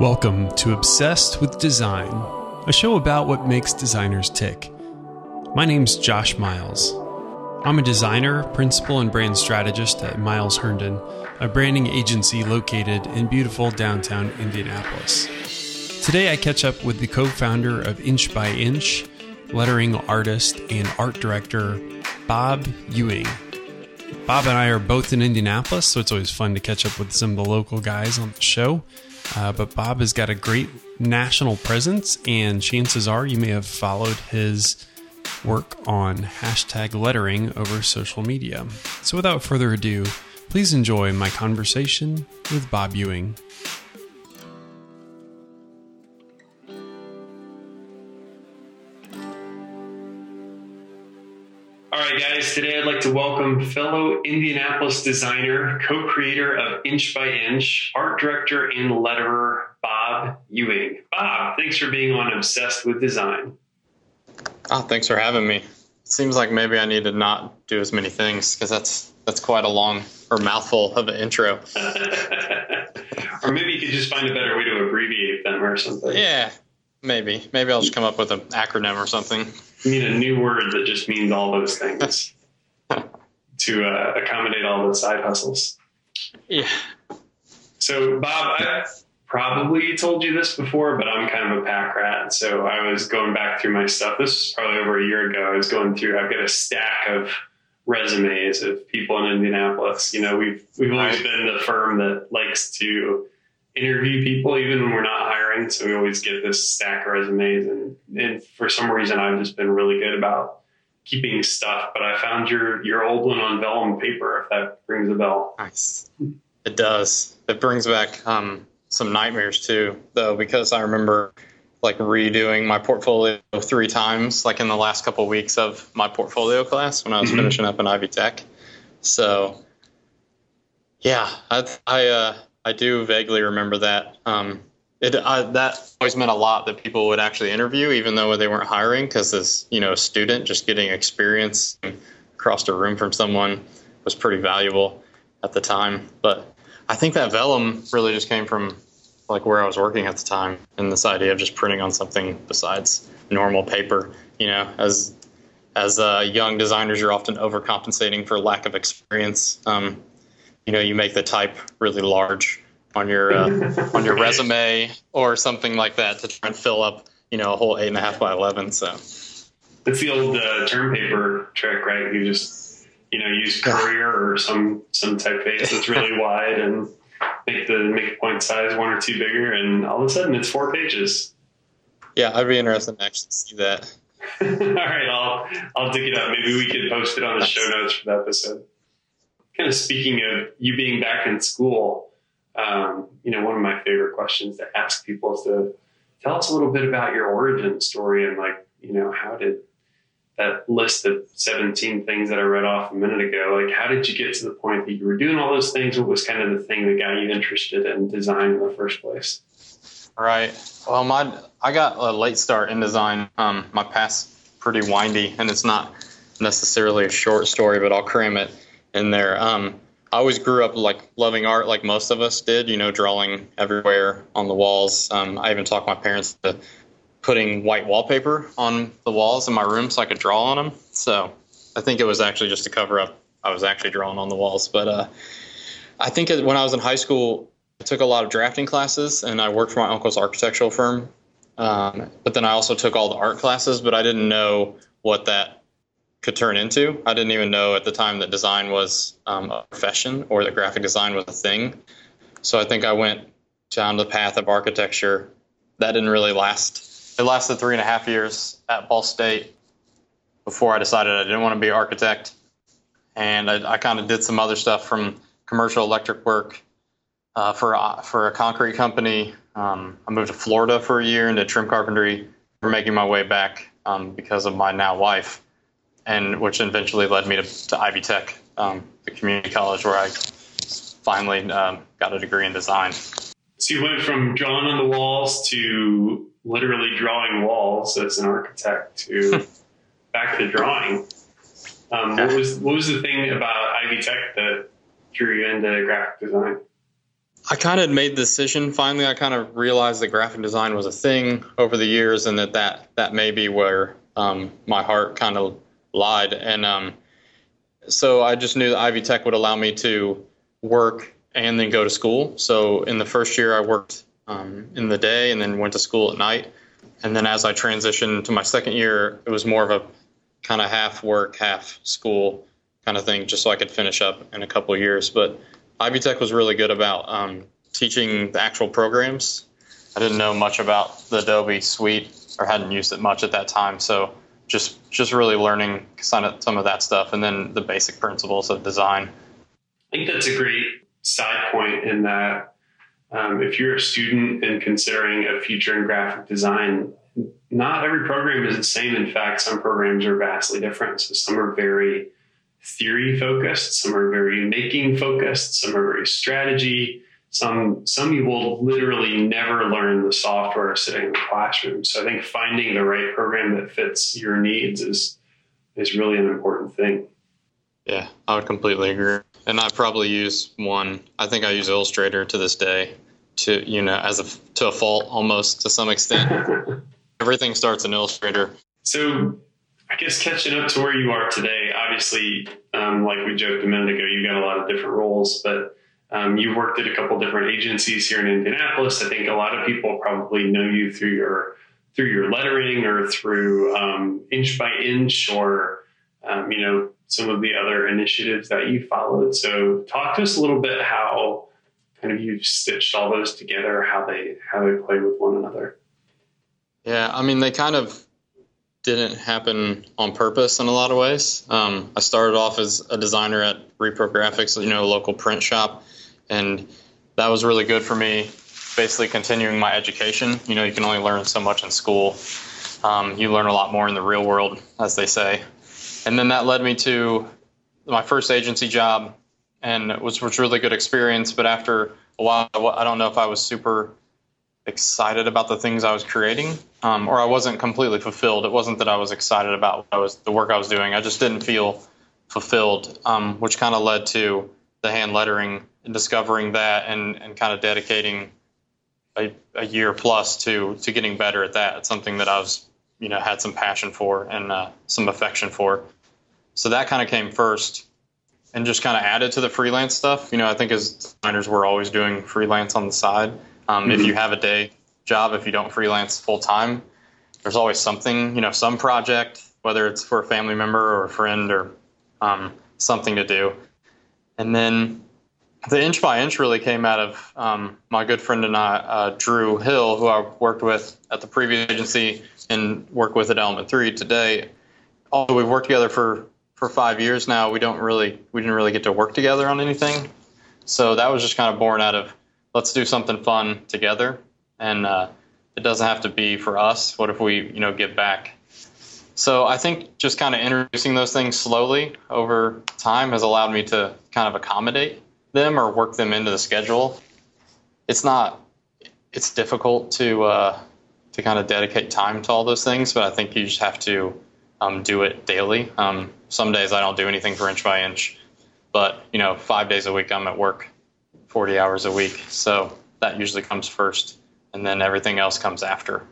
Welcome to Obsessed with Design, a show about what makes designers tick. My name's Josh Miles. I'm a designer, principal, and brand strategist at Miles Herndon, a branding agency located in beautiful downtown Indianapolis. Today I catch up with the co founder of Inch by Inch, lettering artist and art director Bob Ewing. Bob and I are both in Indianapolis, so it's always fun to catch up with some of the local guys on the show. Uh, but Bob has got a great national presence, and chances are you may have followed his work on hashtag lettering over social media. So without further ado, please enjoy my conversation with Bob Ewing. Right, guys, today I'd like to welcome fellow Indianapolis designer, co creator of Inch by Inch, art director, and letterer, Bob Ewing. Bob, thanks for being on Obsessed with Design. Oh, thanks for having me. Seems like maybe I need to not do as many things because that's that's quite a long or mouthful of an intro. or maybe you could just find a better way to abbreviate them or something. Yeah, maybe. Maybe I'll just come up with an acronym or something. Need a new word that just means all those things to uh, accommodate all the side hustles. Yeah. So, Bob, I probably told you this before, but I'm kind of a pack rat. So I was going back through my stuff. This was probably over a year ago. I was going through. I've got a stack of resumes of people in Indianapolis. You know, we've we've always been the firm that likes to interview people even when we're not hiring. So we always get this stack of resumes, and and for some reason I've just been really good about keeping stuff. But I found your your old one on vellum paper. If that rings a bell. Nice. It does. It brings back um, some nightmares too, though, because I remember like redoing my portfolio three times, like in the last couple of weeks of my portfolio class when I was mm-hmm. finishing up in Ivy Tech. So, yeah, I I, uh, I do vaguely remember that. Um, it I, that always meant a lot that people would actually interview, even though they weren't hiring, because as you know, a student just getting experience across the room from someone was pretty valuable at the time. But I think that vellum really just came from like where I was working at the time and this idea of just printing on something besides normal paper. You know, as as uh, young designers, you're often overcompensating for lack of experience. Um, you know, you make the type really large on your uh, on your resume or something like that to try and fill up you know a whole eight and a half by eleven. So it's the old uh, term paper trick, right? You just you know use Courier or some some typeface that's really wide and make the make the point size one or two bigger, and all of a sudden it's four pages. Yeah, I'd be interested to actually see that. all right, I'll I'll dig it up. Maybe we could post it on the show notes for the episode. Kind of speaking of you being back in school, um, you know, one of my favorite questions to ask people is to tell us a little bit about your origin story and like, you know, how did that list of 17 things that I read off a minute ago, like how did you get to the point that you were doing all those things? What was kind of the thing that got you interested in design in the first place? Right. Well, my I got a late start in design. Um, my past pretty windy, and it's not necessarily a short story, but I'll cram it in there. Um, I always grew up like loving art, like most of us did. You know, drawing everywhere on the walls. Um, I even talked my parents to putting white wallpaper on the walls in my room so I could draw on them. So I think it was actually just to cover up. I was actually drawing on the walls, but uh, I think when I was in high school, I took a lot of drafting classes, and I worked for my uncle's architectural firm. Um, but then I also took all the art classes, but I didn't know what that could turn into. I didn't even know at the time that design was um, a profession or that graphic design was a thing. So I think I went down the path of architecture. That didn't really last it lasted three and a half years at Ball State before I decided I didn't want to be an architect. And I, I kind of did some other stuff from commercial electric work uh, for, uh, for a concrete company. Um, I moved to Florida for a year and did trim carpentry. For making my way back um, because of my now wife, and which eventually led me to, to Ivy Tech, um, the community college where I finally um, got a degree in design. So you went from drawing on the walls to literally drawing walls as an architect to back to drawing. Um, what was what was the thing about Ivy Tech that drew you into graphic design? I kind of made the decision. Finally, I kind of realized that graphic design was a thing over the years, and that that, that may be where um, my heart kind of lied. And um, so I just knew that Ivy Tech would allow me to work and then go to school. So in the first year, I worked um, in the day and then went to school at night. And then as I transitioned to my second year, it was more of a kind of half work, half school kind of thing, just so I could finish up in a couple years. But Ivy Tech was really good about um, teaching the actual programs. I didn't know much about the Adobe suite or hadn't used it much at that time. So just just really learning some of, some of that stuff and then the basic principles of design. I think that's a great side point in that um, if you're a student and considering a future in graphic design, not every program is the same. In fact, some programs are vastly different. So some are very theory focused, some are very making focused, some are very strategy. Some some you will literally never learn the software sitting in the classroom. So I think finding the right program that fits your needs is is really an important thing. Yeah, I would completely agree. And I probably use one. I think I use Illustrator to this day, to you know, as a to a fault almost to some extent. Everything starts in Illustrator. So, I guess catching up to where you are today. Obviously, um, like we joked a minute ago, you got a lot of different roles, but um, you worked at a couple different agencies here in Indianapolis. I think a lot of people probably know you through your through your lettering or through um, inch by inch or um, you know some of the other initiatives that you followed. So talk to us a little bit how kind of you've stitched all those together, how they how they play with one another. Yeah, I mean they kind of didn't happen on purpose in a lot of ways. Um, I started off as a designer at Repro Graphics, you know, a local print shop, and that was really good for me. Basically, continuing my education. You know, you can only learn so much in school. Um, you learn a lot more in the real world, as they say and then that led me to my first agency job, and it was was really good experience. But after a while, I don't know if I was super excited about the things I was creating, um, or I wasn't completely fulfilled. It wasn't that I was excited about I was the work I was doing. I just didn't feel fulfilled, um, which kind of led to the hand lettering and discovering that, and and kind of dedicating a, a year plus to to getting better at that. It's something that I was you know had some passion for and uh, some affection for. So that kind of came first, and just kind of added to the freelance stuff. You know, I think as designers, we're always doing freelance on the side. Um, mm-hmm. If you have a day job, if you don't freelance full time, there's always something. You know, some project, whether it's for a family member or a friend or um, something to do. And then the inch by inch really came out of um, my good friend and I, uh, Drew Hill, who I worked with at the previous agency and work with at Element Three today. Although we've worked together for for five years now, we don't really we didn't really get to work together on anything. So that was just kind of born out of let's do something fun together, and uh, it doesn't have to be for us. What if we you know give back? So I think just kind of introducing those things slowly over time has allowed me to kind of accommodate them or work them into the schedule. It's not it's difficult to uh, to kind of dedicate time to all those things, but I think you just have to um, do it daily. Um, some days I don't do anything for inch by inch, but you know, five days a week I'm at work, 40 hours a week. So that usually comes first, and then everything else comes after.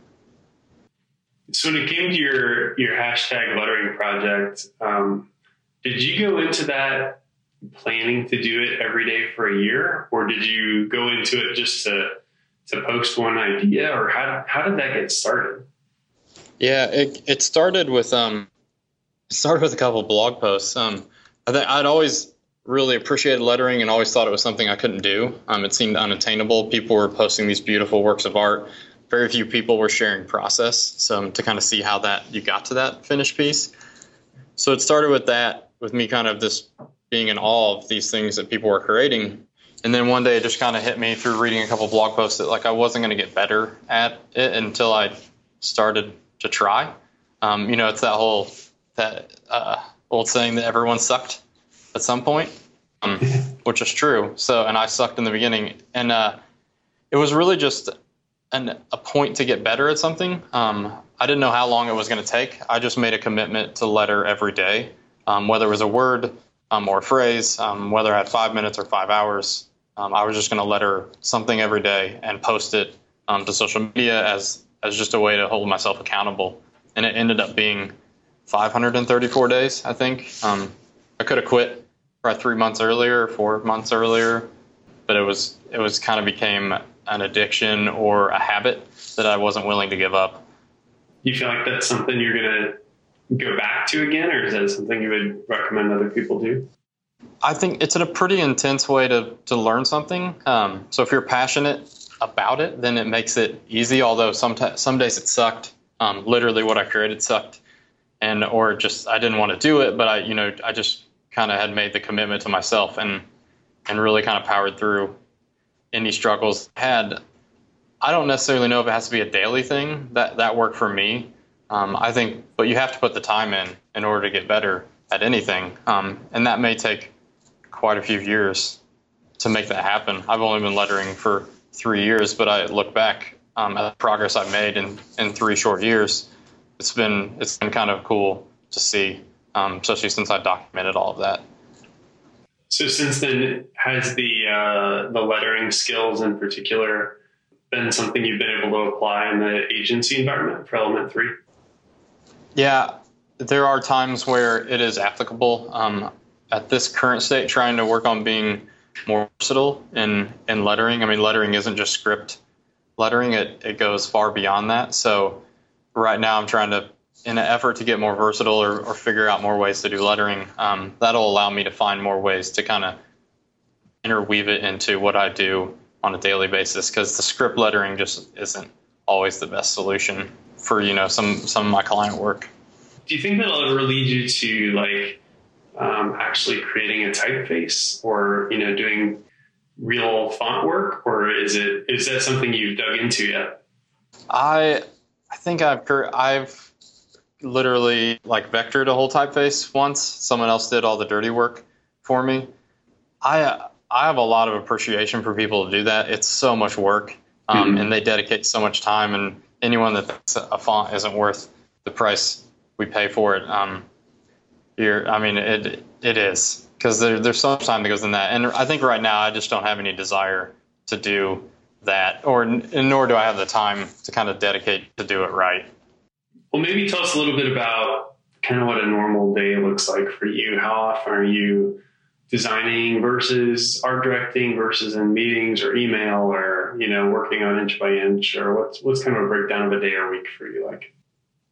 So when it came to your your hashtag lettering project, um, did you go into that planning to do it every day for a year, or did you go into it just to to post one idea, or how how did that get started? Yeah, it it started with um started with a couple blog posts. Um, I think I'd always really appreciated lettering and always thought it was something I couldn't do. Um, it seemed unattainable. People were posting these beautiful works of art. Very few people were sharing process. So um, to kind of see how that you got to that finished piece. So it started with that, with me kind of just being in awe of these things that people were creating and then one day it just kind of hit me through reading a couple blog posts that like I wasn't going to get better at it until I started to try. Um, you know, it's that whole that uh, old saying that everyone sucked at some point, um, which is true. So, and I sucked in the beginning, and uh, it was really just an, a point to get better at something. Um, I didn't know how long it was going to take. I just made a commitment to letter every day, um, whether it was a word um, or a phrase, um, whether I had five minutes or five hours um, I was just going to letter something every day and post it um, to social media as as just a way to hold myself accountable. And it ended up being 534 days, I think. I could have quit probably three months earlier, four months earlier, but it was it was kind of became an addiction or a habit that I wasn't willing to give up. You feel like that's something you're going to go back to again, or is that something you would recommend other people do? I think it's in a pretty intense way to, to learn something. Um, so if you're passionate about it, then it makes it easy. Although some t- some days it sucked. Um, literally, what I created sucked, and or just I didn't want to do it, but I you know I just kind of had made the commitment to myself and and really kind of powered through any struggles had. I don't necessarily know if it has to be a daily thing. That that worked for me. Um, I think, but you have to put the time in in order to get better at anything, um, and that may take quite a few years to make that happen. I've only been lettering for three years, but I look back um, at the progress I've made in, in three short years. It's been it's been kind of cool to see, um, especially since I documented all of that. So since then, has the uh, the lettering skills in particular been something you've been able to apply in the agency environment for Element Three? Yeah, there are times where it is applicable. Um, at this current state, trying to work on being more versatile in in lettering. I mean, lettering isn't just script lettering; it it goes far beyond that. So right now, I'm trying to, in an effort to get more versatile or, or figure out more ways to do lettering. Um, that'll allow me to find more ways to kind of interweave it into what I do on a daily basis because the script lettering just isn't always the best solution for you know some some of my client work. Do you think that'll ever lead you to like um, actually creating a typeface or you know doing real font work, or is it is that something you've dug into yet? I I think I've I've literally like vectored a whole typeface once. Someone else did all the dirty work for me. I I have a lot of appreciation for people to do that. It's so much work, um, mm-hmm. and they dedicate so much time. And anyone that thinks a font isn't worth the price we pay for it, um, you're, I mean, it it is because there, there's so much time that goes in that, and I think right now I just don't have any desire to do that, or nor do I have the time to kind of dedicate to do it right. Well, maybe tell us a little bit about kind of what a normal day looks like for you. How often are you designing versus art directing versus in meetings or email or you know working on inch by inch or what's what's kind of a breakdown of a day or week for you like?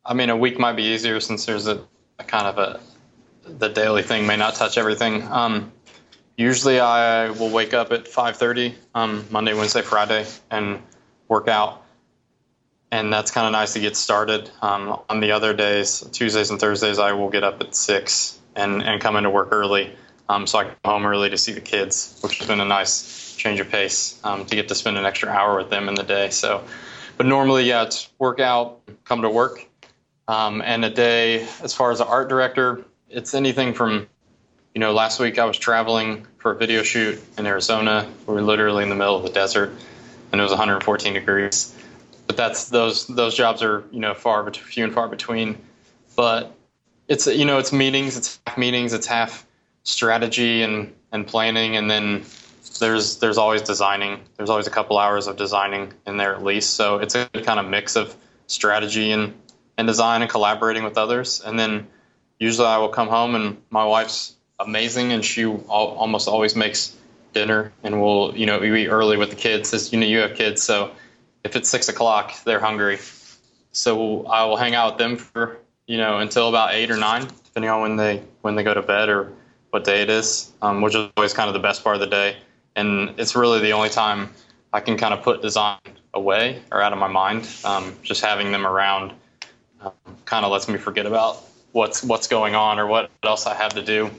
I mean, a week might be easier since there's a, a kind of a the daily thing may not touch everything. Um, usually, I will wake up at 5:30 um, Monday, Wednesday, Friday, and work out, and that's kind of nice to get started. Um, on the other days, Tuesdays and Thursdays, I will get up at six and and come into work early, um, so I come home early to see the kids, which has been a nice change of pace um, to get to spend an extra hour with them in the day. So, but normally, yeah, it's work out, come to work. Um, and a day, as far as an art director, it's anything from, you know, last week I was traveling for a video shoot in Arizona. We were literally in the middle of the desert, and it was 114 degrees. But that's those those jobs are you know far few and far between. But it's you know it's meetings, it's half meetings, it's half strategy and and planning, and then there's there's always designing. There's always a couple hours of designing in there at least. So it's a kind of mix of strategy and and design and collaborating with others, and then usually I will come home and my wife's amazing and she al- almost always makes dinner and we'll you know we eat early with the kids as you know you have kids so if it's six o'clock they're hungry so I will hang out with them for you know until about eight or nine depending on when they when they go to bed or what day it is um, which is always kind of the best part of the day and it's really the only time I can kind of put design away or out of my mind um, just having them around um, kind of lets me forget about what's what's going on or what else I have to do.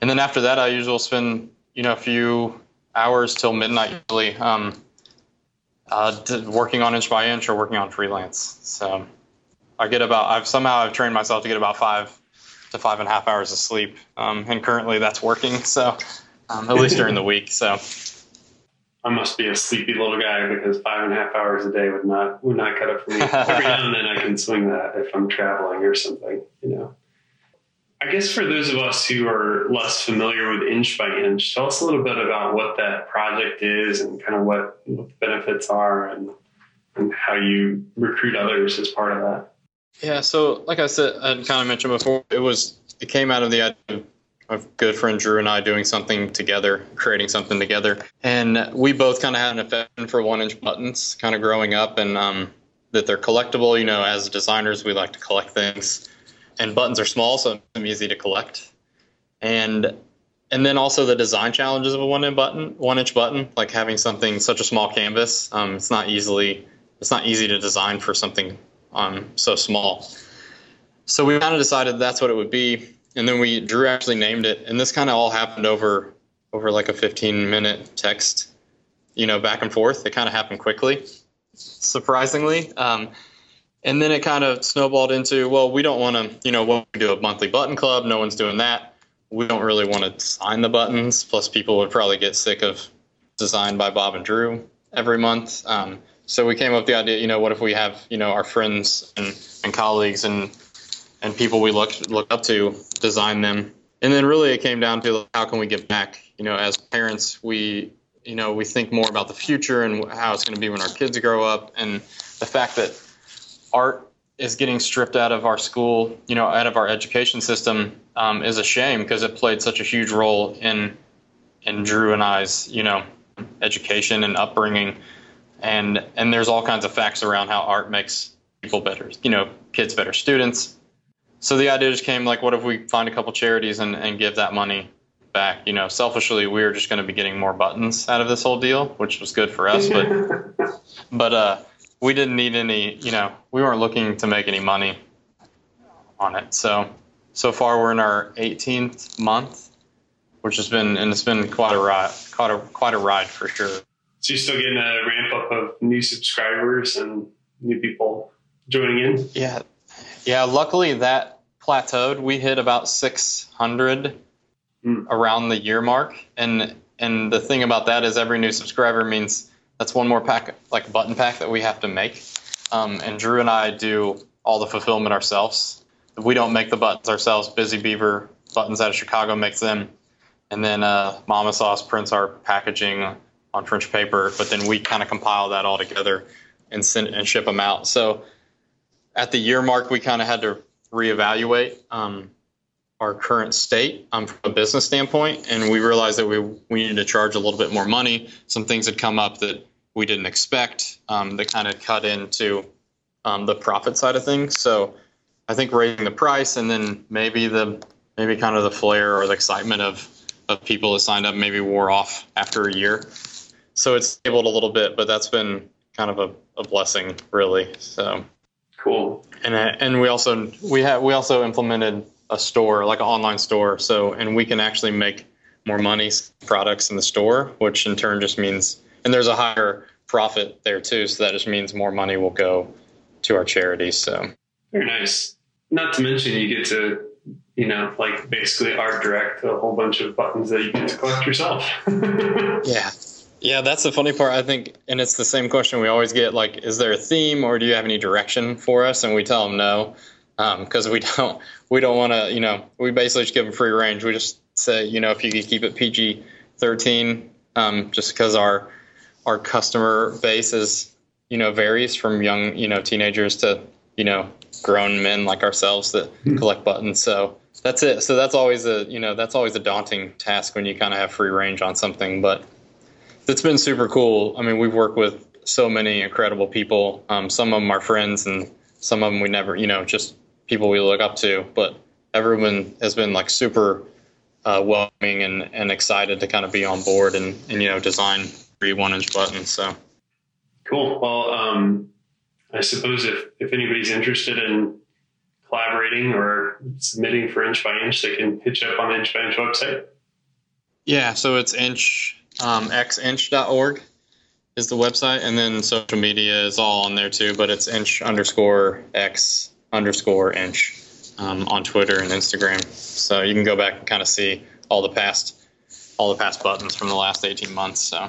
And then after that, I usually spend you know a few hours till midnight usually um, uh, working on inch by inch or working on freelance. So I get about I've somehow I've trained myself to get about five to five and a half hours of sleep, um, and currently that's working. So um, at least during the week. So I must be a sleepy little guy because five and a half hours a day would not would not cut it for me. Every now and then I can swing that if I'm traveling or something, you know. I guess for those of us who are less familiar with Inch by Inch, tell us a little bit about what that project is and kind of what, what the benefits are and, and how you recruit others as part of that. Yeah, so like I said, I kind of mentioned before, it was it came out of the idea of good friend Drew and I doing something together, creating something together, and we both kind of had an affection for one inch buttons, kind of growing up, and um, that they're collectible. You know, as designers, we like to collect things and buttons are small, so it's easy to collect. And and then also the design challenges of a one inch button, one inch button, like having something such a small canvas. Um, it's not easily it's not easy to design for something um, so small. So we kind of decided that's what it would be, and then we Drew actually named it, and this kind of all happened over over like a 15 minute text, you know, back and forth. It kind of happened quickly, surprisingly. Um, and then it kind of snowballed into well we don't want to you know what we do a monthly button club no one's doing that we don't really want to sign the buttons plus people would probably get sick of designed by bob and drew every month um, so we came up with the idea you know what if we have you know our friends and, and colleagues and and people we look look up to design them. And then really it came down to how can we give back? You know as parents we you know we think more about the future and how it's going to be when our kids grow up. And the fact that art is getting stripped out of our school, you know, out of our education system, um, is a shame because it played such a huge role in in Drew and I's, you know, education and upbringing, and and there's all kinds of facts around how art makes people better, you know, kids better students. So the idea just came like, what if we find a couple charities and, and give that money back? You know, selfishly, we were just going to be getting more buttons out of this whole deal, which was good for us, but but uh we didn't need any, you know, we weren't looking to make any money on it. So, so far we're in our 18th month, which has been, and it's been quite a ride, quite a, quite a ride for sure. So you're still getting a ramp up of new subscribers and new people joining in? Yeah. Yeah. Luckily that plateaued. We hit about 600 mm. around the year mark. And, and the thing about that is every new subscriber means that's one more pack, like button pack that we have to make. Um, and Drew and I do all the fulfillment ourselves. If We don't make the buttons ourselves. Busy Beaver buttons out of Chicago makes them, and then uh, Mama Sauce prints our packaging on French paper. But then we kind of compile that all together and send and ship them out. So at the year mark, we kind of had to reevaluate um, our current state um, from a business standpoint, and we realized that we we needed to charge a little bit more money. Some things had come up that we didn't expect um, that kind of cut into um, the profit side of things. So I think raising the price and then maybe the maybe kind of the flair or the excitement of of people that signed up maybe wore off after a year. So it's stabilized a little bit, but that's been kind of a, a blessing, really. So cool. And and we also we have we also implemented a store like an online store. So and we can actually make more money products in the store, which in turn just means and there's a higher profit there too. So that just means more money will go to our charities. So very nice. Not to mention you get to, you know, like basically art direct a whole bunch of buttons that you get to collect yourself. yeah. Yeah, that's the funny part, I think, and it's the same question we always get: like, is there a theme, or do you have any direction for us? And we tell them no, because um, we don't we don't want to, you know, we basically just give them free range. We just say, you know, if you could keep it PG thirteen, um, just because our our customer base is you know varies from young you know teenagers to you know grown men like ourselves that mm-hmm. collect buttons so that's it so that's always a you know that's always a daunting task when you kind of have free range on something but it's been super cool i mean we've worked with so many incredible people um, some of them are friends and some of them we never you know just people we look up to but everyone has been like super uh, welcoming and, and excited to kind of be on board and, and you know design three one inch buttons. So cool. Well, um, I suppose if, if anybody's interested in collaborating or submitting for inch by inch, they can you up on the inch by inch website. Yeah, so it's inch um, xinch.org is the website, and then social media is all on there too. But it's inch underscore x underscore inch um, on Twitter and Instagram. So you can go back and kind of see all the past all the past buttons from the last 18 months. So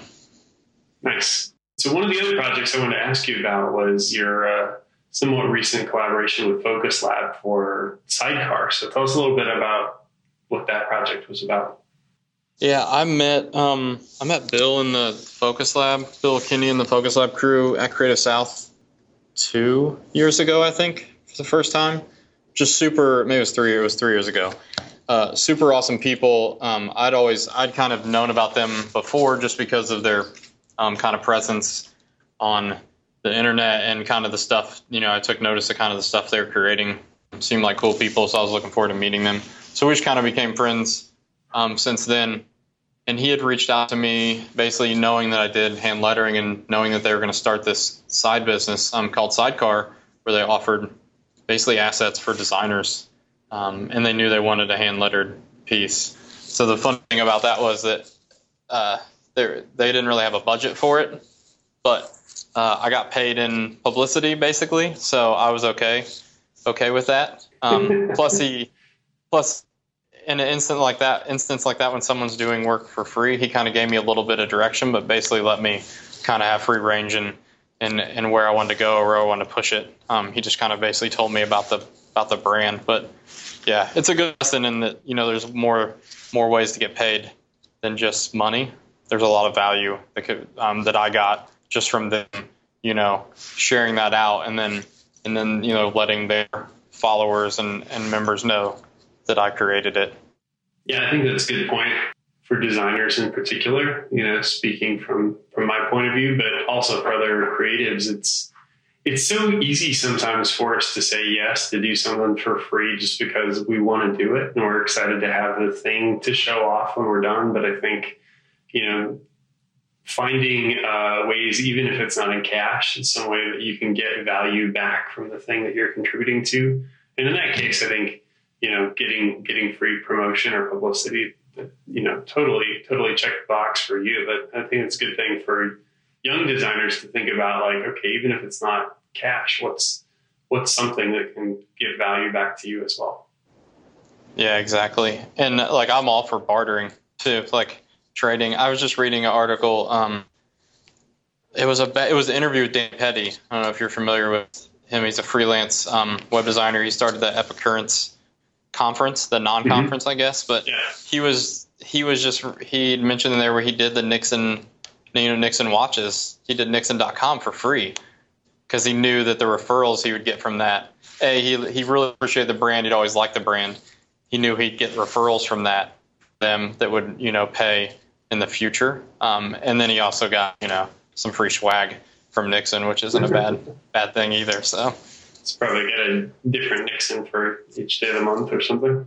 Nice. So one of the other projects I wanted to ask you about was your uh, somewhat recent collaboration with Focus Lab for Sidecar. So tell us a little bit about what that project was about. Yeah, I met um, I met Bill in the Focus Lab, Bill Kenney in the Focus Lab crew at Creative South two years ago, I think, for the first time. Just super, maybe it was three. It was three years ago. Uh, super awesome people. Um, I'd always, I'd kind of known about them before, just because of their um, kind of presence on the internet and kind of the stuff. You know, I took notice of kind of the stuff they were creating. Seemed like cool people, so I was looking forward to meeting them. So we just kind of became friends um, since then and he had reached out to me basically knowing that I did hand lettering and knowing that they were going to start this side business um, called Sidecar, where they offered basically assets for designers, um, and they knew they wanted a hand lettered piece. So the fun thing about that was that uh, they they didn't really have a budget for it, but uh, I got paid in publicity basically, so I was okay okay with that. Um, plus he plus in an instant like that, instance like that, when someone's doing work for free, he kind of gave me a little bit of direction, but basically let me kind of have free range and and and where I wanted to go or where I wanted to push it. Um, he just kind of basically told me about the about the brand, but yeah, it's a good lesson in that you know there's more more ways to get paid than just money. There's a lot of value that could, um, that I got just from them, you know, sharing that out and then and then you know letting their followers and, and members know that I created it. Yeah, I think that's a good point for designers in particular. You know, speaking from from my point of view, but also for other creatives, it's it's so easy sometimes for us to say yes to do something for free just because we want to do it and we're excited to have the thing to show off when we're done. But I think, you know, finding uh, ways, even if it's not in cash, in some way that you can get value back from the thing that you're contributing to. And in that case, I think you know, getting getting free promotion or publicity, you know, totally totally check the box for you. But I think it's a good thing for young designers to think about, like, okay, even if it's not cash, what's what's something that can give value back to you as well. Yeah, exactly. And like I'm all for bartering too, like trading. I was just reading an article. Um, it was a it was an interview with Dan Petty. I don't know if you're familiar with him. He's a freelance um, web designer. He started the Epicurrence conference, the non-conference, mm-hmm. I guess. But yeah. he was he was just he mentioned in there where he did the Nixon, you know, Nixon watches. He did Nixon.com for free because he knew that the referrals he would get from that. A he he really appreciated the brand. He'd always liked the brand. He knew he'd get referrals from that them that would you know pay in the future. Um, and then he also got you know some free swag from Nixon, which isn't a bad bad thing either. So it's probably get a different Nixon for each day of the month or something.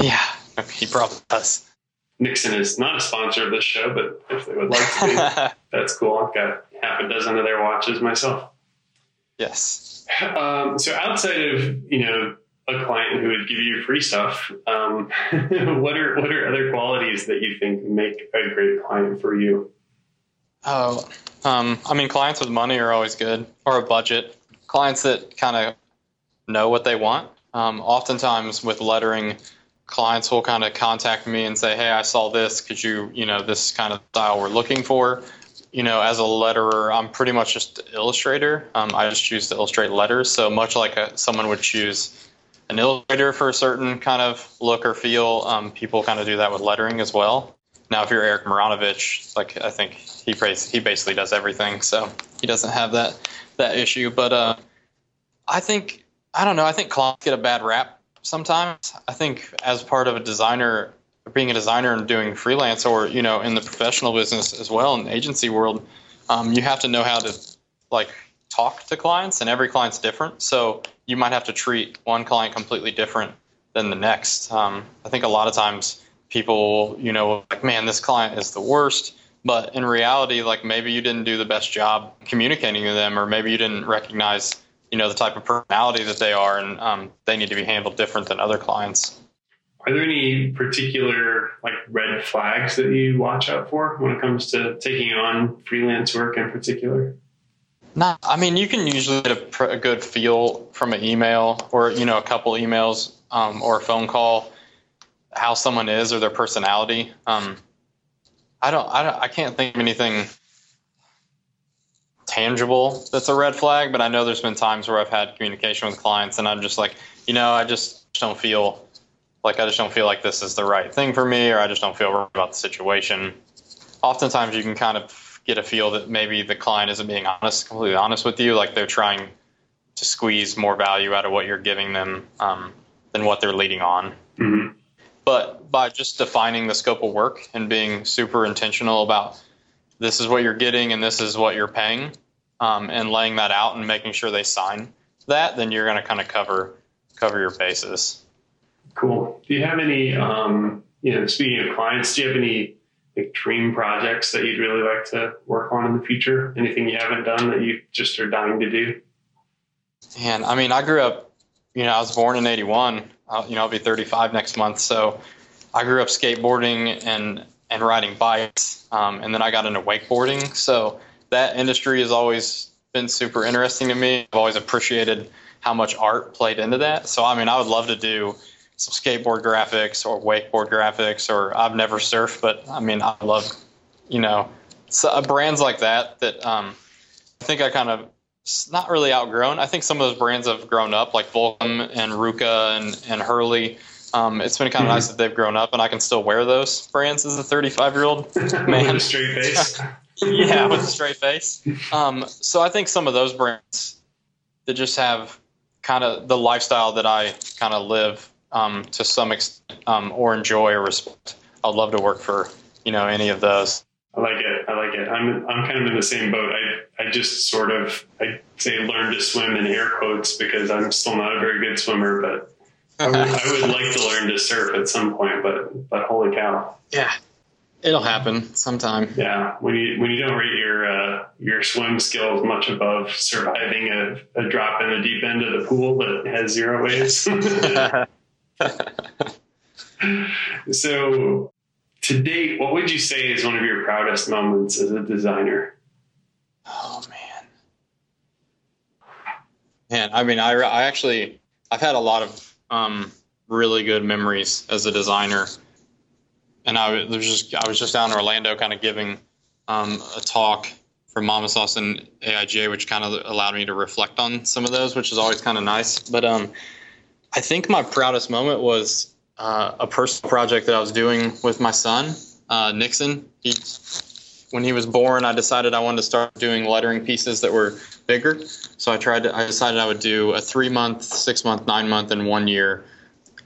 Yeah, he probably does. Nixon is not a sponsor of this show, but if they would like to be, that's cool. I've got half a dozen of their watches myself. Yes. Um, so outside of you know a client who would give you free stuff, um, what are what are other qualities that you think make a great client for you? Oh, um, I mean, clients with money are always good, or a budget clients that kind of know what they want. Um, oftentimes with lettering, clients will kind of contact me and say, "Hey, I saw this. Could you, you know, this kind of style we're looking for." You know, as a letterer, I'm pretty much just an illustrator. Um, I just choose to illustrate letters. So much like a, someone would choose an illustrator for a certain kind of look or feel, um, people kind of do that with lettering as well. Now, if you're Erik Marinovich, like I think he he basically does everything, so he doesn't have that that issue. But uh, I think I don't know. I think clients get a bad rap sometimes. I think as part of a designer, being a designer and doing freelance, or you know, in the professional business as well, in the agency world, um, you have to know how to like talk to clients, and every client's different. So you might have to treat one client completely different than the next. Um, I think a lot of times people, you know, like, man, this client is the worst. But in reality, like maybe you didn't do the best job communicating to them, or maybe you didn't recognize, you know, the type of personality that they are, and um, they need to be handled different than other clients. Are there any particular like red flags that you watch out for when it comes to taking on freelance work in particular? Not, I mean, you can usually get a, a, good feel from an email or you know a couple emails um, or a phone call how someone is or their personality. Um, I don't, I don't, I can't think of anything tangible that's a red flag, but I know there's been times where I've had communication with clients and I'm just like, you know, I just don't feel like I just don't feel like this is the right thing for me, or I just don't feel right about the situation. Oftentimes, you can kind of get a feel that maybe the client isn't being honest, completely honest with you, like they're trying to squeeze more value out of what you're giving them um, than what they're leading on. Mm-hmm. But by just defining the scope of work and being super intentional about this is what you're getting and this is what you're paying, um, and laying that out and making sure they sign that, then you're going to kind of cover cover your bases. Cool. Do you have any, um, you know, speaking of clients, do you have any like dream projects that you'd really like to work on in the future? Anything you haven't done that you just are dying to do? And I mean, I grew up, you know, I was born in 81. I'll, you know, I'll be 35 next month. So I grew up skateboarding and, and riding bikes. Um, and then I got into wakeboarding. So that industry has always been super interesting to me. I've always appreciated how much art played into that. So, I mean, I would love to do some skateboard graphics or wakeboard graphics, or I've never surfed, but I mean, I love, you know, so, uh, brands like that that um, I think I kind of not really outgrown. I think some of those brands have grown up, like Volcom and RVCA and, and Hurley. Um, it's been kind of mm-hmm. nice that they've grown up, and I can still wear those brands as a 35 year old man. with a straight face. yeah, with a straight face. Um, so I think some of those brands that just have kind of the lifestyle that I kind of live um, to some extent um, or enjoy or respect. I'd love to work for you know any of those. I like it. I like it. I'm I'm kind of in the same boat. I I just sort of I say learn to swim in air quotes because I'm still not a very good swimmer, but I would, I would like to learn to surf at some point. But but holy cow! Yeah, it'll happen sometime. Yeah, when you when you don't rate your uh, your swim skills much above surviving a, a drop in the deep end of the pool that has zero waves. so, to date, what would you say is one of your proudest moments as a designer? Oh man, man. I mean, I, I actually I've had a lot of um, really good memories as a designer, and I was just I was just down in Orlando, kind of giving um, a talk for Mama Sauce and AIGA, which kind of allowed me to reflect on some of those, which is always kind of nice. But um, I think my proudest moment was uh, a personal project that I was doing with my son, uh, Nixon. He, when he was born, I decided I wanted to start doing lettering pieces that were bigger. So I tried to, I decided I would do a three month, six month, nine month, and one year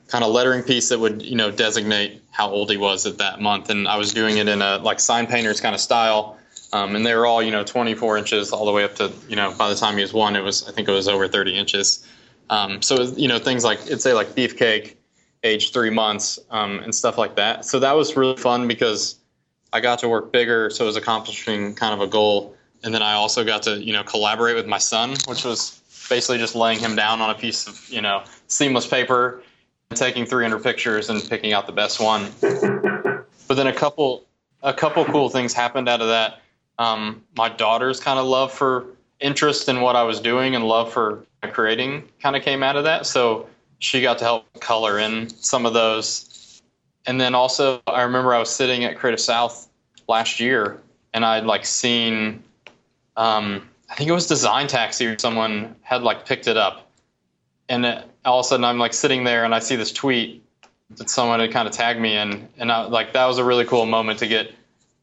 kind of lettering piece that would, you know, designate how old he was at that month. And I was doing it in a like sign painters kind of style. Um, and they were all, you know, 24 inches all the way up to, you know, by the time he was one, it was, I think it was over 30 inches. Um, so you know things like it'd say like beefcake, age three months, um, and stuff like that. So that was really fun because I got to work bigger, so it was accomplishing kind of a goal. And then I also got to you know collaborate with my son, which was basically just laying him down on a piece of you know seamless paper, and taking 300 pictures and picking out the best one. but then a couple a couple cool things happened out of that. Um, my daughter's kind of love for interest in what I was doing and love for creating kind of came out of that. So she got to help color in some of those. And then also, I remember I was sitting at Creative South last year and I'd like seen, um, I think it was Design Taxi or someone had like picked it up. And it, all of a sudden, I'm like sitting there and I see this tweet that someone had kind of tagged me in. And I, like that was a really cool moment to get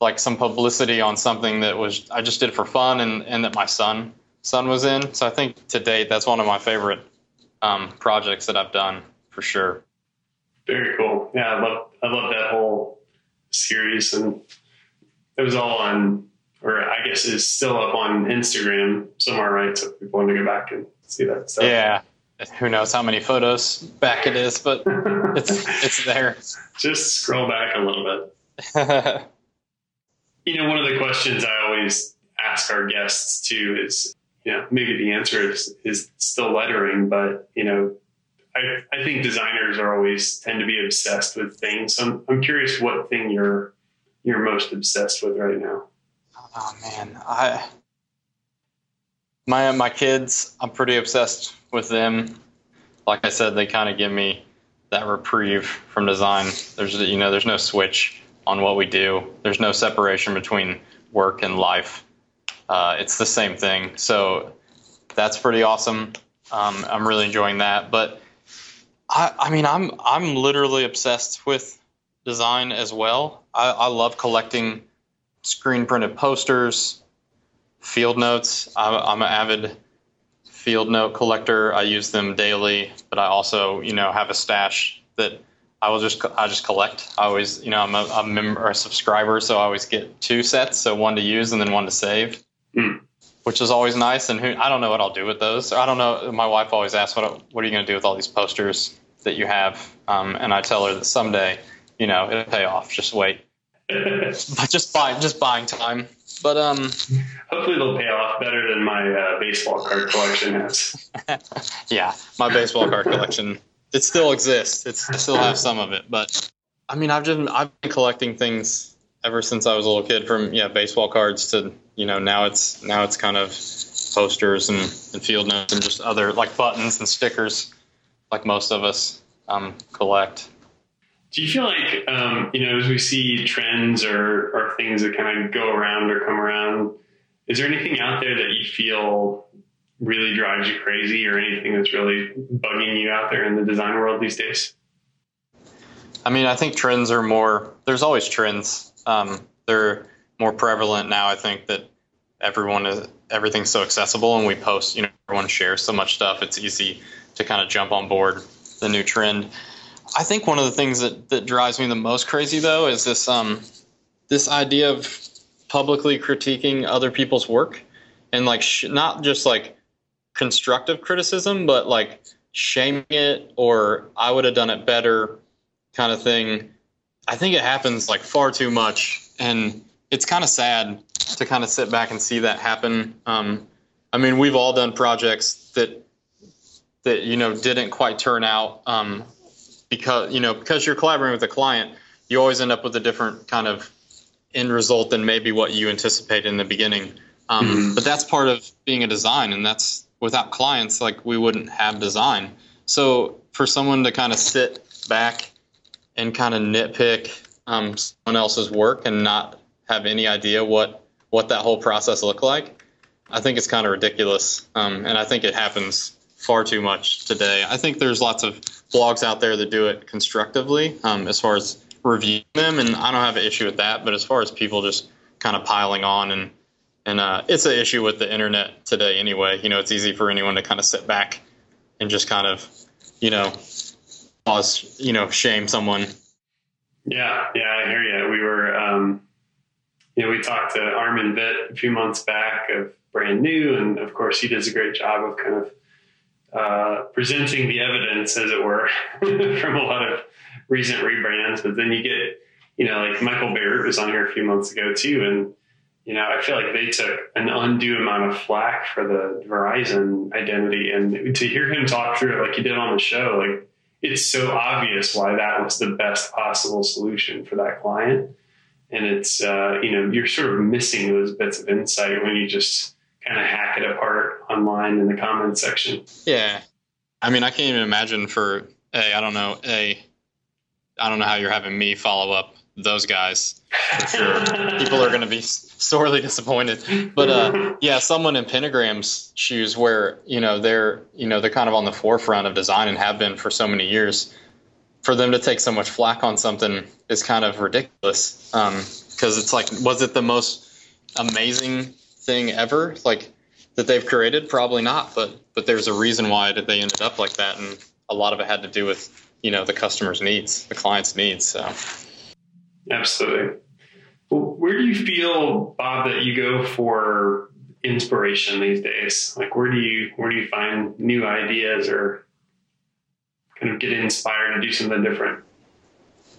like some publicity on something that was I just did for fun and, and that my son son was in. So I think to date, that's one of my favorite um, projects that I've done for sure. Very cool. Yeah, I love I love that whole series, and it was all on, or I guess is still up on Instagram somewhere, right? So people want to go back and see that stuff. Yeah. Who knows how many photos back it is, but it's it's there. Just scroll back a little bit. you know, one of the questions I always ask our guests too is you know, maybe the answer is, is still lettering, but you know, I, I think designers are always tend to be obsessed with things. So I'm, I'm curious what thing you're you're most obsessed with right now. Oh man, I my my kids, I'm pretty obsessed with them. Like I said, they kind of give me that reprieve from design. There's you know, there's no switch on what we do. There's no separation between work and life uh, it's the same thing. So that's pretty awesome. Um, I'm really enjoying that. But I, I mean, I'm I'm literally obsessed with design as well. I, I love collecting screen printed posters, field notes. I'm, I'm an avid field note collector. I use them daily, but I also, you know, have a stash that I will just I just collect. I always, you know, I'm a, a member a subscriber, so I always get two sets, so one to use and then one to save, Mm. which is always nice. And who I don't know what I'll do with those. I don't know. My wife always asks, "What what are you going to do with all these posters that you have?" Um, and I tell her that someday, you know, it'll pay off. Just wait. But just buy, just buying time. But um, Hopefully, they'll pay off better than my uh, baseball card collection has. yeah, my baseball card collection it still exists. It's I still have some of it, but I mean, I've just I've been collecting things ever since I was a little kid. From yeah, baseball cards to you know now it's now it's kind of posters and, and field notes and just other like buttons and stickers, like most of us um, collect. Do you feel like, um, you know, as we see trends or, or things that kind of go around or come around, is there anything out there that you feel really drives you crazy or anything that's really bugging you out there in the design world these days? I mean, I think trends are more. There's always trends. Um, they're more prevalent now. I think that everyone is everything's so accessible, and we post. You know, everyone shares so much stuff. It's easy to kind of jump on board the new trend. I think one of the things that, that drives me the most crazy though is this um this idea of publicly critiquing other people's work and like sh- not just like constructive criticism but like shaming it or I would have done it better kind of thing. I think it happens like far too much and it's kind of sad to kind of sit back and see that happen. Um, I mean, we've all done projects that that you know didn't quite turn out um, because you know because you're collaborating with a client, you always end up with a different kind of end result than maybe what you anticipated in the beginning. Um, Mhm. But that's part of being a design, and that's without clients, like we wouldn't have design. So for someone to kind of sit back and kind of nitpick um, someone else's work and not have any idea what what that whole process looked like, I think it's kind of ridiculous, um, and I think it happens far too much today. I think there's lots of blogs out there that do it constructively um, as far as reviewing them, and I don't have an issue with that. But as far as people just kind of piling on and and uh, it's an issue with the internet today anyway. You know, it's easy for anyone to kind of sit back and just kind of, you know, cause you know shame someone. Yeah, yeah, I hear you. We were, um, you know, we talked to Armin Vit a few months back of brand new, and of course, he does a great job of kind of uh, presenting the evidence, as it were, from a lot of recent rebrands. But then you get, you know, like Michael Bierut was on here a few months ago too, and you know, I feel like they took an undue amount of flack for the Verizon identity, and to hear him talk through it like he did on the show, like it's so obvious why that was the best possible solution for that client. And it's, uh, you know, you're sort of missing those bits of insight when you just kind of hack it apart online in the comment section. Yeah, I mean, I can't even imagine for a I don't know a I don't know how you're having me follow up those guys. For sure, people are going to be sorely disappointed. But uh, yeah, someone in Pentagram's shoes, where you know they're you know they're kind of on the forefront of design and have been for so many years. For them to take so much flack on something is kind of ridiculous. Because it's like, was it the most amazing thing ever? Like that they've created? Probably not. But but there's a reason why that they ended up like that, and a lot of it had to do with you know the customer's needs, the client's needs. So. Absolutely. Well, where do you feel, Bob, that you go for inspiration these days? Like, where do you where do you find new ideas or kind of get inspired to do something different?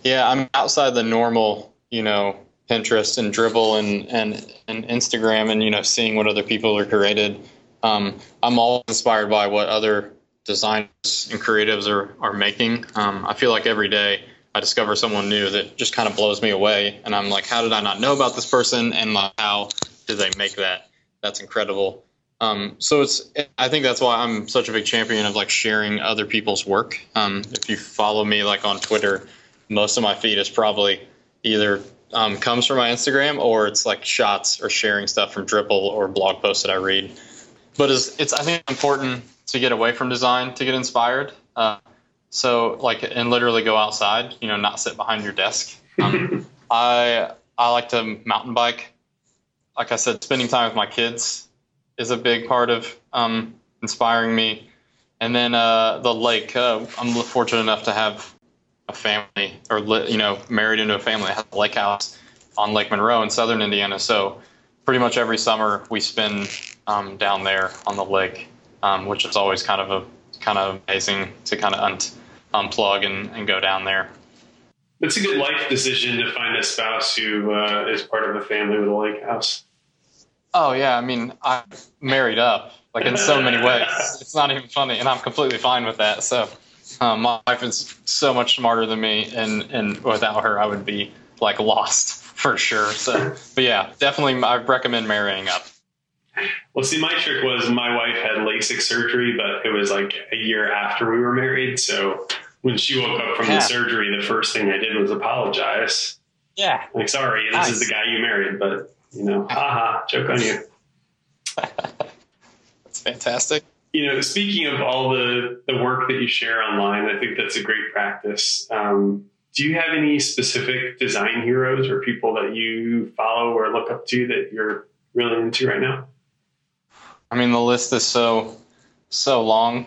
Yeah, I'm outside the normal, you know, Pinterest and Dribbble and and and Instagram, and you know, seeing what other people are created. Um, I'm all inspired by what other designers and creatives are are making. Um, I feel like every day I discover someone new that just kind of blows me away, and I'm like, how did I not know about this person? And like, how did they make that? That's incredible. Um, so it's I think that's why I'm such a big champion of like sharing other people's work. Um, if you follow me like on Twitter, most of my feed is probably either um, comes from my Instagram, or it's like shots or sharing stuff from Dribbble or blog posts that I read. But it's, it's I think important to get away from design to get inspired. Uh, so like and literally go outside, you know, not sit behind your desk. Um, I I like to mountain bike. Like I said, spending time with my kids is a big part of um, inspiring me. And then uh, the lake. Uh, I'm fortunate enough to have a family, or you know, married into a family that has a lake house on Lake Monroe in southern Indiana. So pretty much every summer we spend um, down there on the lake, um, which is always kind of a kind of amazing to kind of un- unplug and, and go down there. It's a good life decision to find a spouse who uh, is part of a family with a lake house. Oh yeah, I mean, I'm married up, like in so many ways. It's not even funny, and I'm completely fine with that. So, um, my wife is so much smarter than me, and and without her, I would be like lost for sure. So, but yeah, definitely, I recommend marrying up. Well, see, my trick was my wife had LASIK surgery, but it was like a year after we were married. So when she woke up from yeah. the surgery, the first thing I did was apologize. Yeah. Like, sorry, this nice. is the guy you married, but you know, haha, joke on you. that's fantastic. You know, speaking of all the, the work that you share online, I think that's a great practice. Um, do you have any specific design heroes or people that you follow or look up to that you're really into right now? I mean, the list is so so long.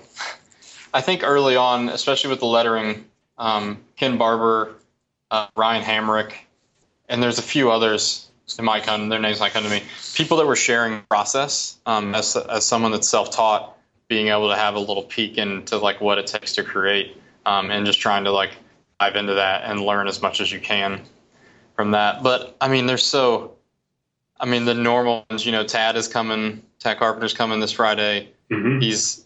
I think early on, especially with the lettering, um, Ken Barber, uh, Ryan Hamrick, and there's a few others in my come their names might come to me people that were sharing process um, as, as someone that's self-taught being able to have a little peek into like what it takes to create um, and just trying to like dive into that and learn as much as you can from that but i mean there's so i mean the normal ones you know tad is coming tad carpenter's coming this friday mm-hmm. he's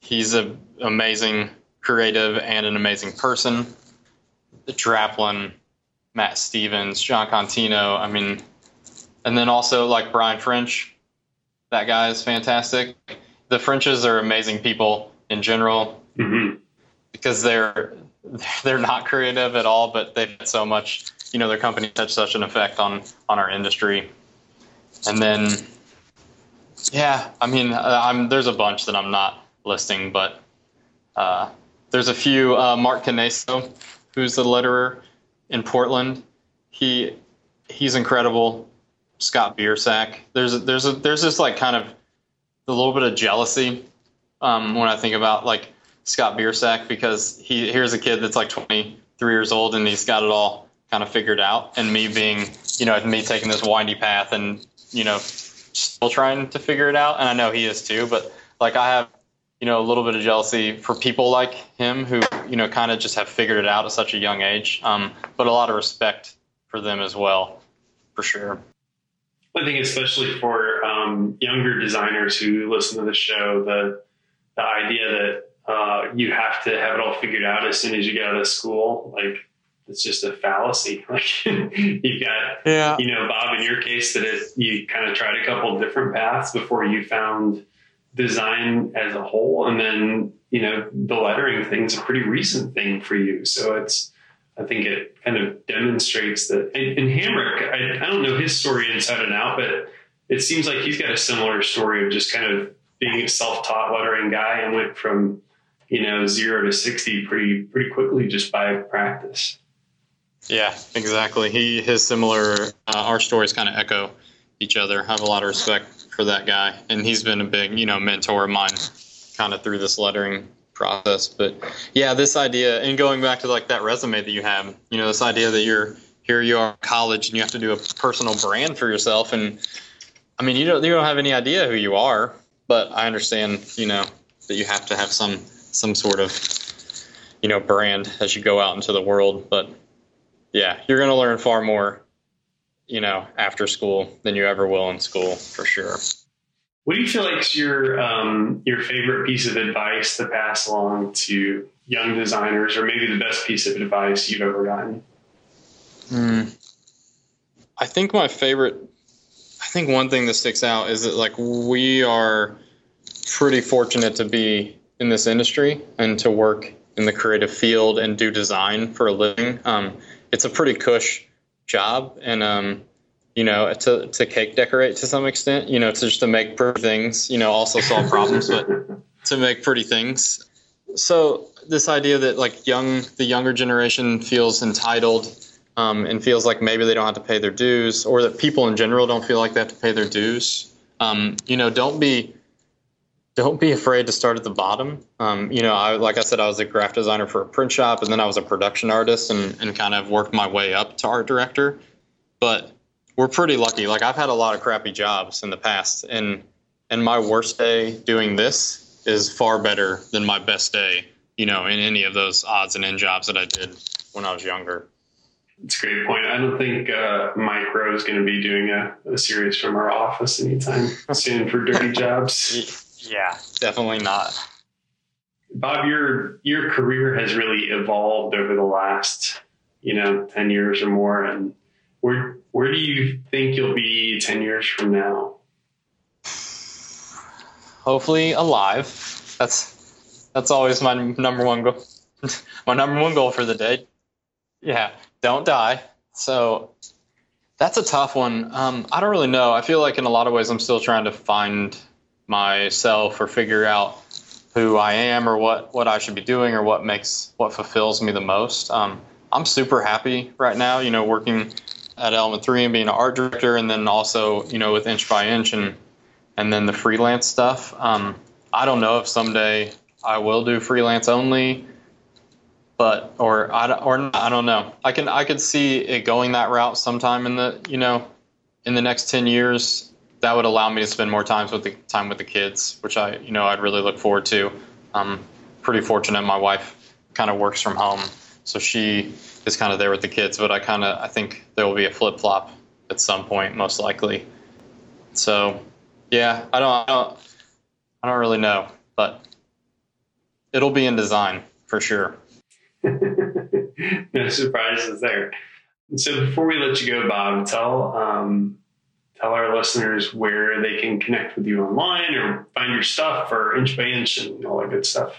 he's an amazing creative and an amazing person the draplin matt stevens jon contino i mean and then also like Brian French, that guy is fantastic. The Frenches are amazing people in general mm-hmm. because they're they're not creative at all, but they've had so much. You know, their company had such an effect on on our industry. And then, yeah, I mean, uh, I'm there's a bunch that I'm not listing, but uh, there's a few. Uh, Mark Caneso, who's the letterer in Portland, he he's incredible. Scott Biersack. There's a, there's a, there's this like kind of a little bit of jealousy um, when I think about like Scott Biersack because he here's a kid that's like 23 years old and he's got it all kind of figured out, and me being you know me taking this windy path and you know still trying to figure it out, and I know he is too, but like I have you know a little bit of jealousy for people like him who you know kind of just have figured it out at such a young age, um, but a lot of respect for them as well, for sure. I think especially for um, younger designers who listen to the show, the the idea that uh, you have to have it all figured out as soon as you get out of school, like it's just a fallacy. Like you've got, yeah. you know, Bob, in your case, that it, you kind of tried a couple different paths before you found design as a whole, and then you know the lettering thing is a pretty recent thing for you. So it's I think it kind of demonstrates that. And, and Hamrick, I, I, don't know his story inside and out, but it seems like he's got a similar story of just kind of being a self-taught lettering guy and went from you know zero to sixty pretty pretty quickly just by practice. Yeah, exactly. He his similar. Uh, our stories kind of echo each other. I have a lot of respect for that guy, and he's been a big you know mentor of mine, kind of through this lettering process. But yeah, this idea and going back to like that resume that you have, you know, this idea that you're here you are in college and you have to do a personal brand for yourself and I mean you don't you don't have any idea who you are, but I understand, you know, that you have to have some some sort of you know brand as you go out into the world. But yeah, you're gonna learn far more, you know, after school than you ever will in school for sure. What do you feel like is your um, your favorite piece of advice to pass along to young designers, or maybe the best piece of advice you've ever gotten? Mm. I think my favorite. I think one thing that sticks out is that like we are pretty fortunate to be in this industry and to work in the creative field and do design for a living. Um, it's a pretty cush job, and um, you know, to to cake decorate to some extent. You know, to just to make pretty things. You know, also solve problems, but to make pretty things. So this idea that like young the younger generation feels entitled um, and feels like maybe they don't have to pay their dues, or that people in general don't feel like they have to pay their dues. Um, you know, don't be don't be afraid to start at the bottom. Um, you know, I, like I said, I was a graphic designer for a print shop, and then I was a production artist, and, and kind of worked my way up to art director. But we're pretty lucky. Like I've had a lot of crappy jobs in the past, and and my worst day doing this is far better than my best day. You know, in any of those odds and end jobs that I did when I was younger. It's a great point. I don't think uh, Mike Rowe is going to be doing a, a series from our office anytime soon for dirty jobs. Yeah, definitely not. Bob, your your career has really evolved over the last, you know, ten years or more. And where where do you think you'll be ten years from now? Hopefully alive. That's that's always my number one goal. my number one goal for the day. Yeah, don't die. So that's a tough one. Um, I don't really know. I feel like in a lot of ways I'm still trying to find myself or figure out who I am or what, what I should be doing or what makes what fulfills me the most. Um, I'm super happy right now, you know, working at Element Three and being an art director, and then also, you know, with Inch by Inch and and then the freelance stuff. Um, I don't know if someday I will do freelance only, but or I or not, I don't know. I can I could see it going that route sometime in the you know in the next ten years that would allow me to spend more times with the time with the kids, which I you know I'd really look forward to. I'm pretty fortunate. My wife kind of works from home, so she is kind of there with the kids. But I kind of I think there will be a flip flop at some point, most likely. So yeah, I don't, I don't I don't really know, but it'll be in design for sure. no surprises there. So before we let you go, Bob, tell um, tell our listeners where they can connect with you online or find your stuff or inch by inch and all that good stuff.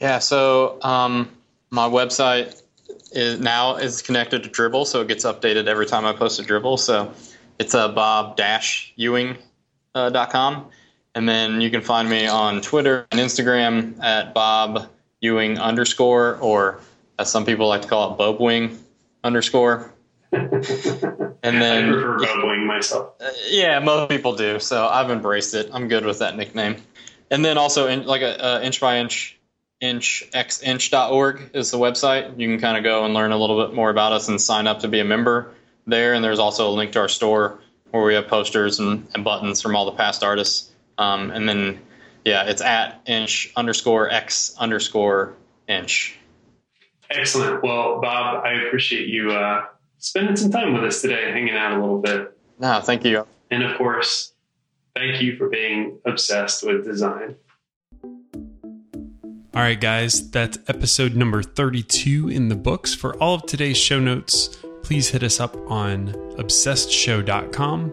Yeah, so um, my website is now is connected to Dribbble, so it gets updated every time I post a Dribbble. So it's uh, bob-ewing.com. Uh, and then you can find me on Twitter and Instagram at bob ewing underscore, or as some people like to call it, bobwing underscore. and then I prefer Bubwing myself. Uh, yeah, most people do. So I've embraced it. I'm good with that nickname. And then also, in, like a, a inch by inch, inch x inchxinch.org is the website. You can kind of go and learn a little bit more about us and sign up to be a member there. And there's also a link to our store where we have posters and, and buttons from all the past artists. Um, and then, yeah, it's at inch underscore x underscore inch. Excellent. Well, Bob, I appreciate you uh, spending some time with us today, hanging out a little bit. No, thank you. And of course, thank you for being obsessed with design. All right, guys, that's episode number 32 in the books. For all of today's show notes, please hit us up on obsessedshow.com.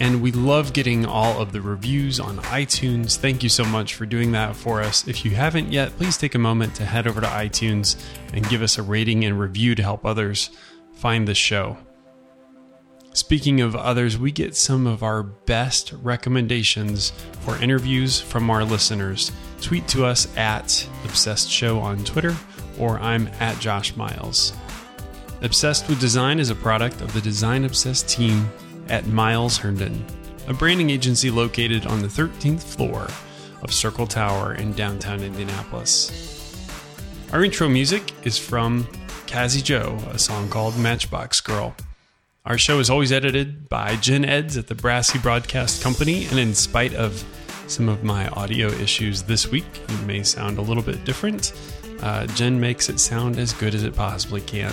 And we love getting all of the reviews on iTunes. Thank you so much for doing that for us. If you haven't yet, please take a moment to head over to iTunes and give us a rating and review to help others find the show. Speaking of others, we get some of our best recommendations for interviews from our listeners. Tweet to us at Obsessed Show on Twitter, or I'm at Josh Miles. Obsessed with Design is a product of the Design Obsessed team at Miles Herndon, a branding agency located on the 13th floor of Circle Tower in downtown Indianapolis. Our intro music is from Cassie Joe, a song called Matchbox Girl. Our show is always edited by Jen Eds at the Brassy Broadcast Company, and in spite of some of my audio issues this week, it may sound a little bit different. Uh, Jen makes it sound as good as it possibly can.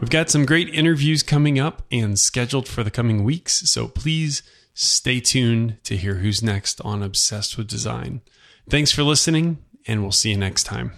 We've got some great interviews coming up and scheduled for the coming weeks, so please stay tuned to hear who's next on Obsessed with Design. Thanks for listening, and we'll see you next time.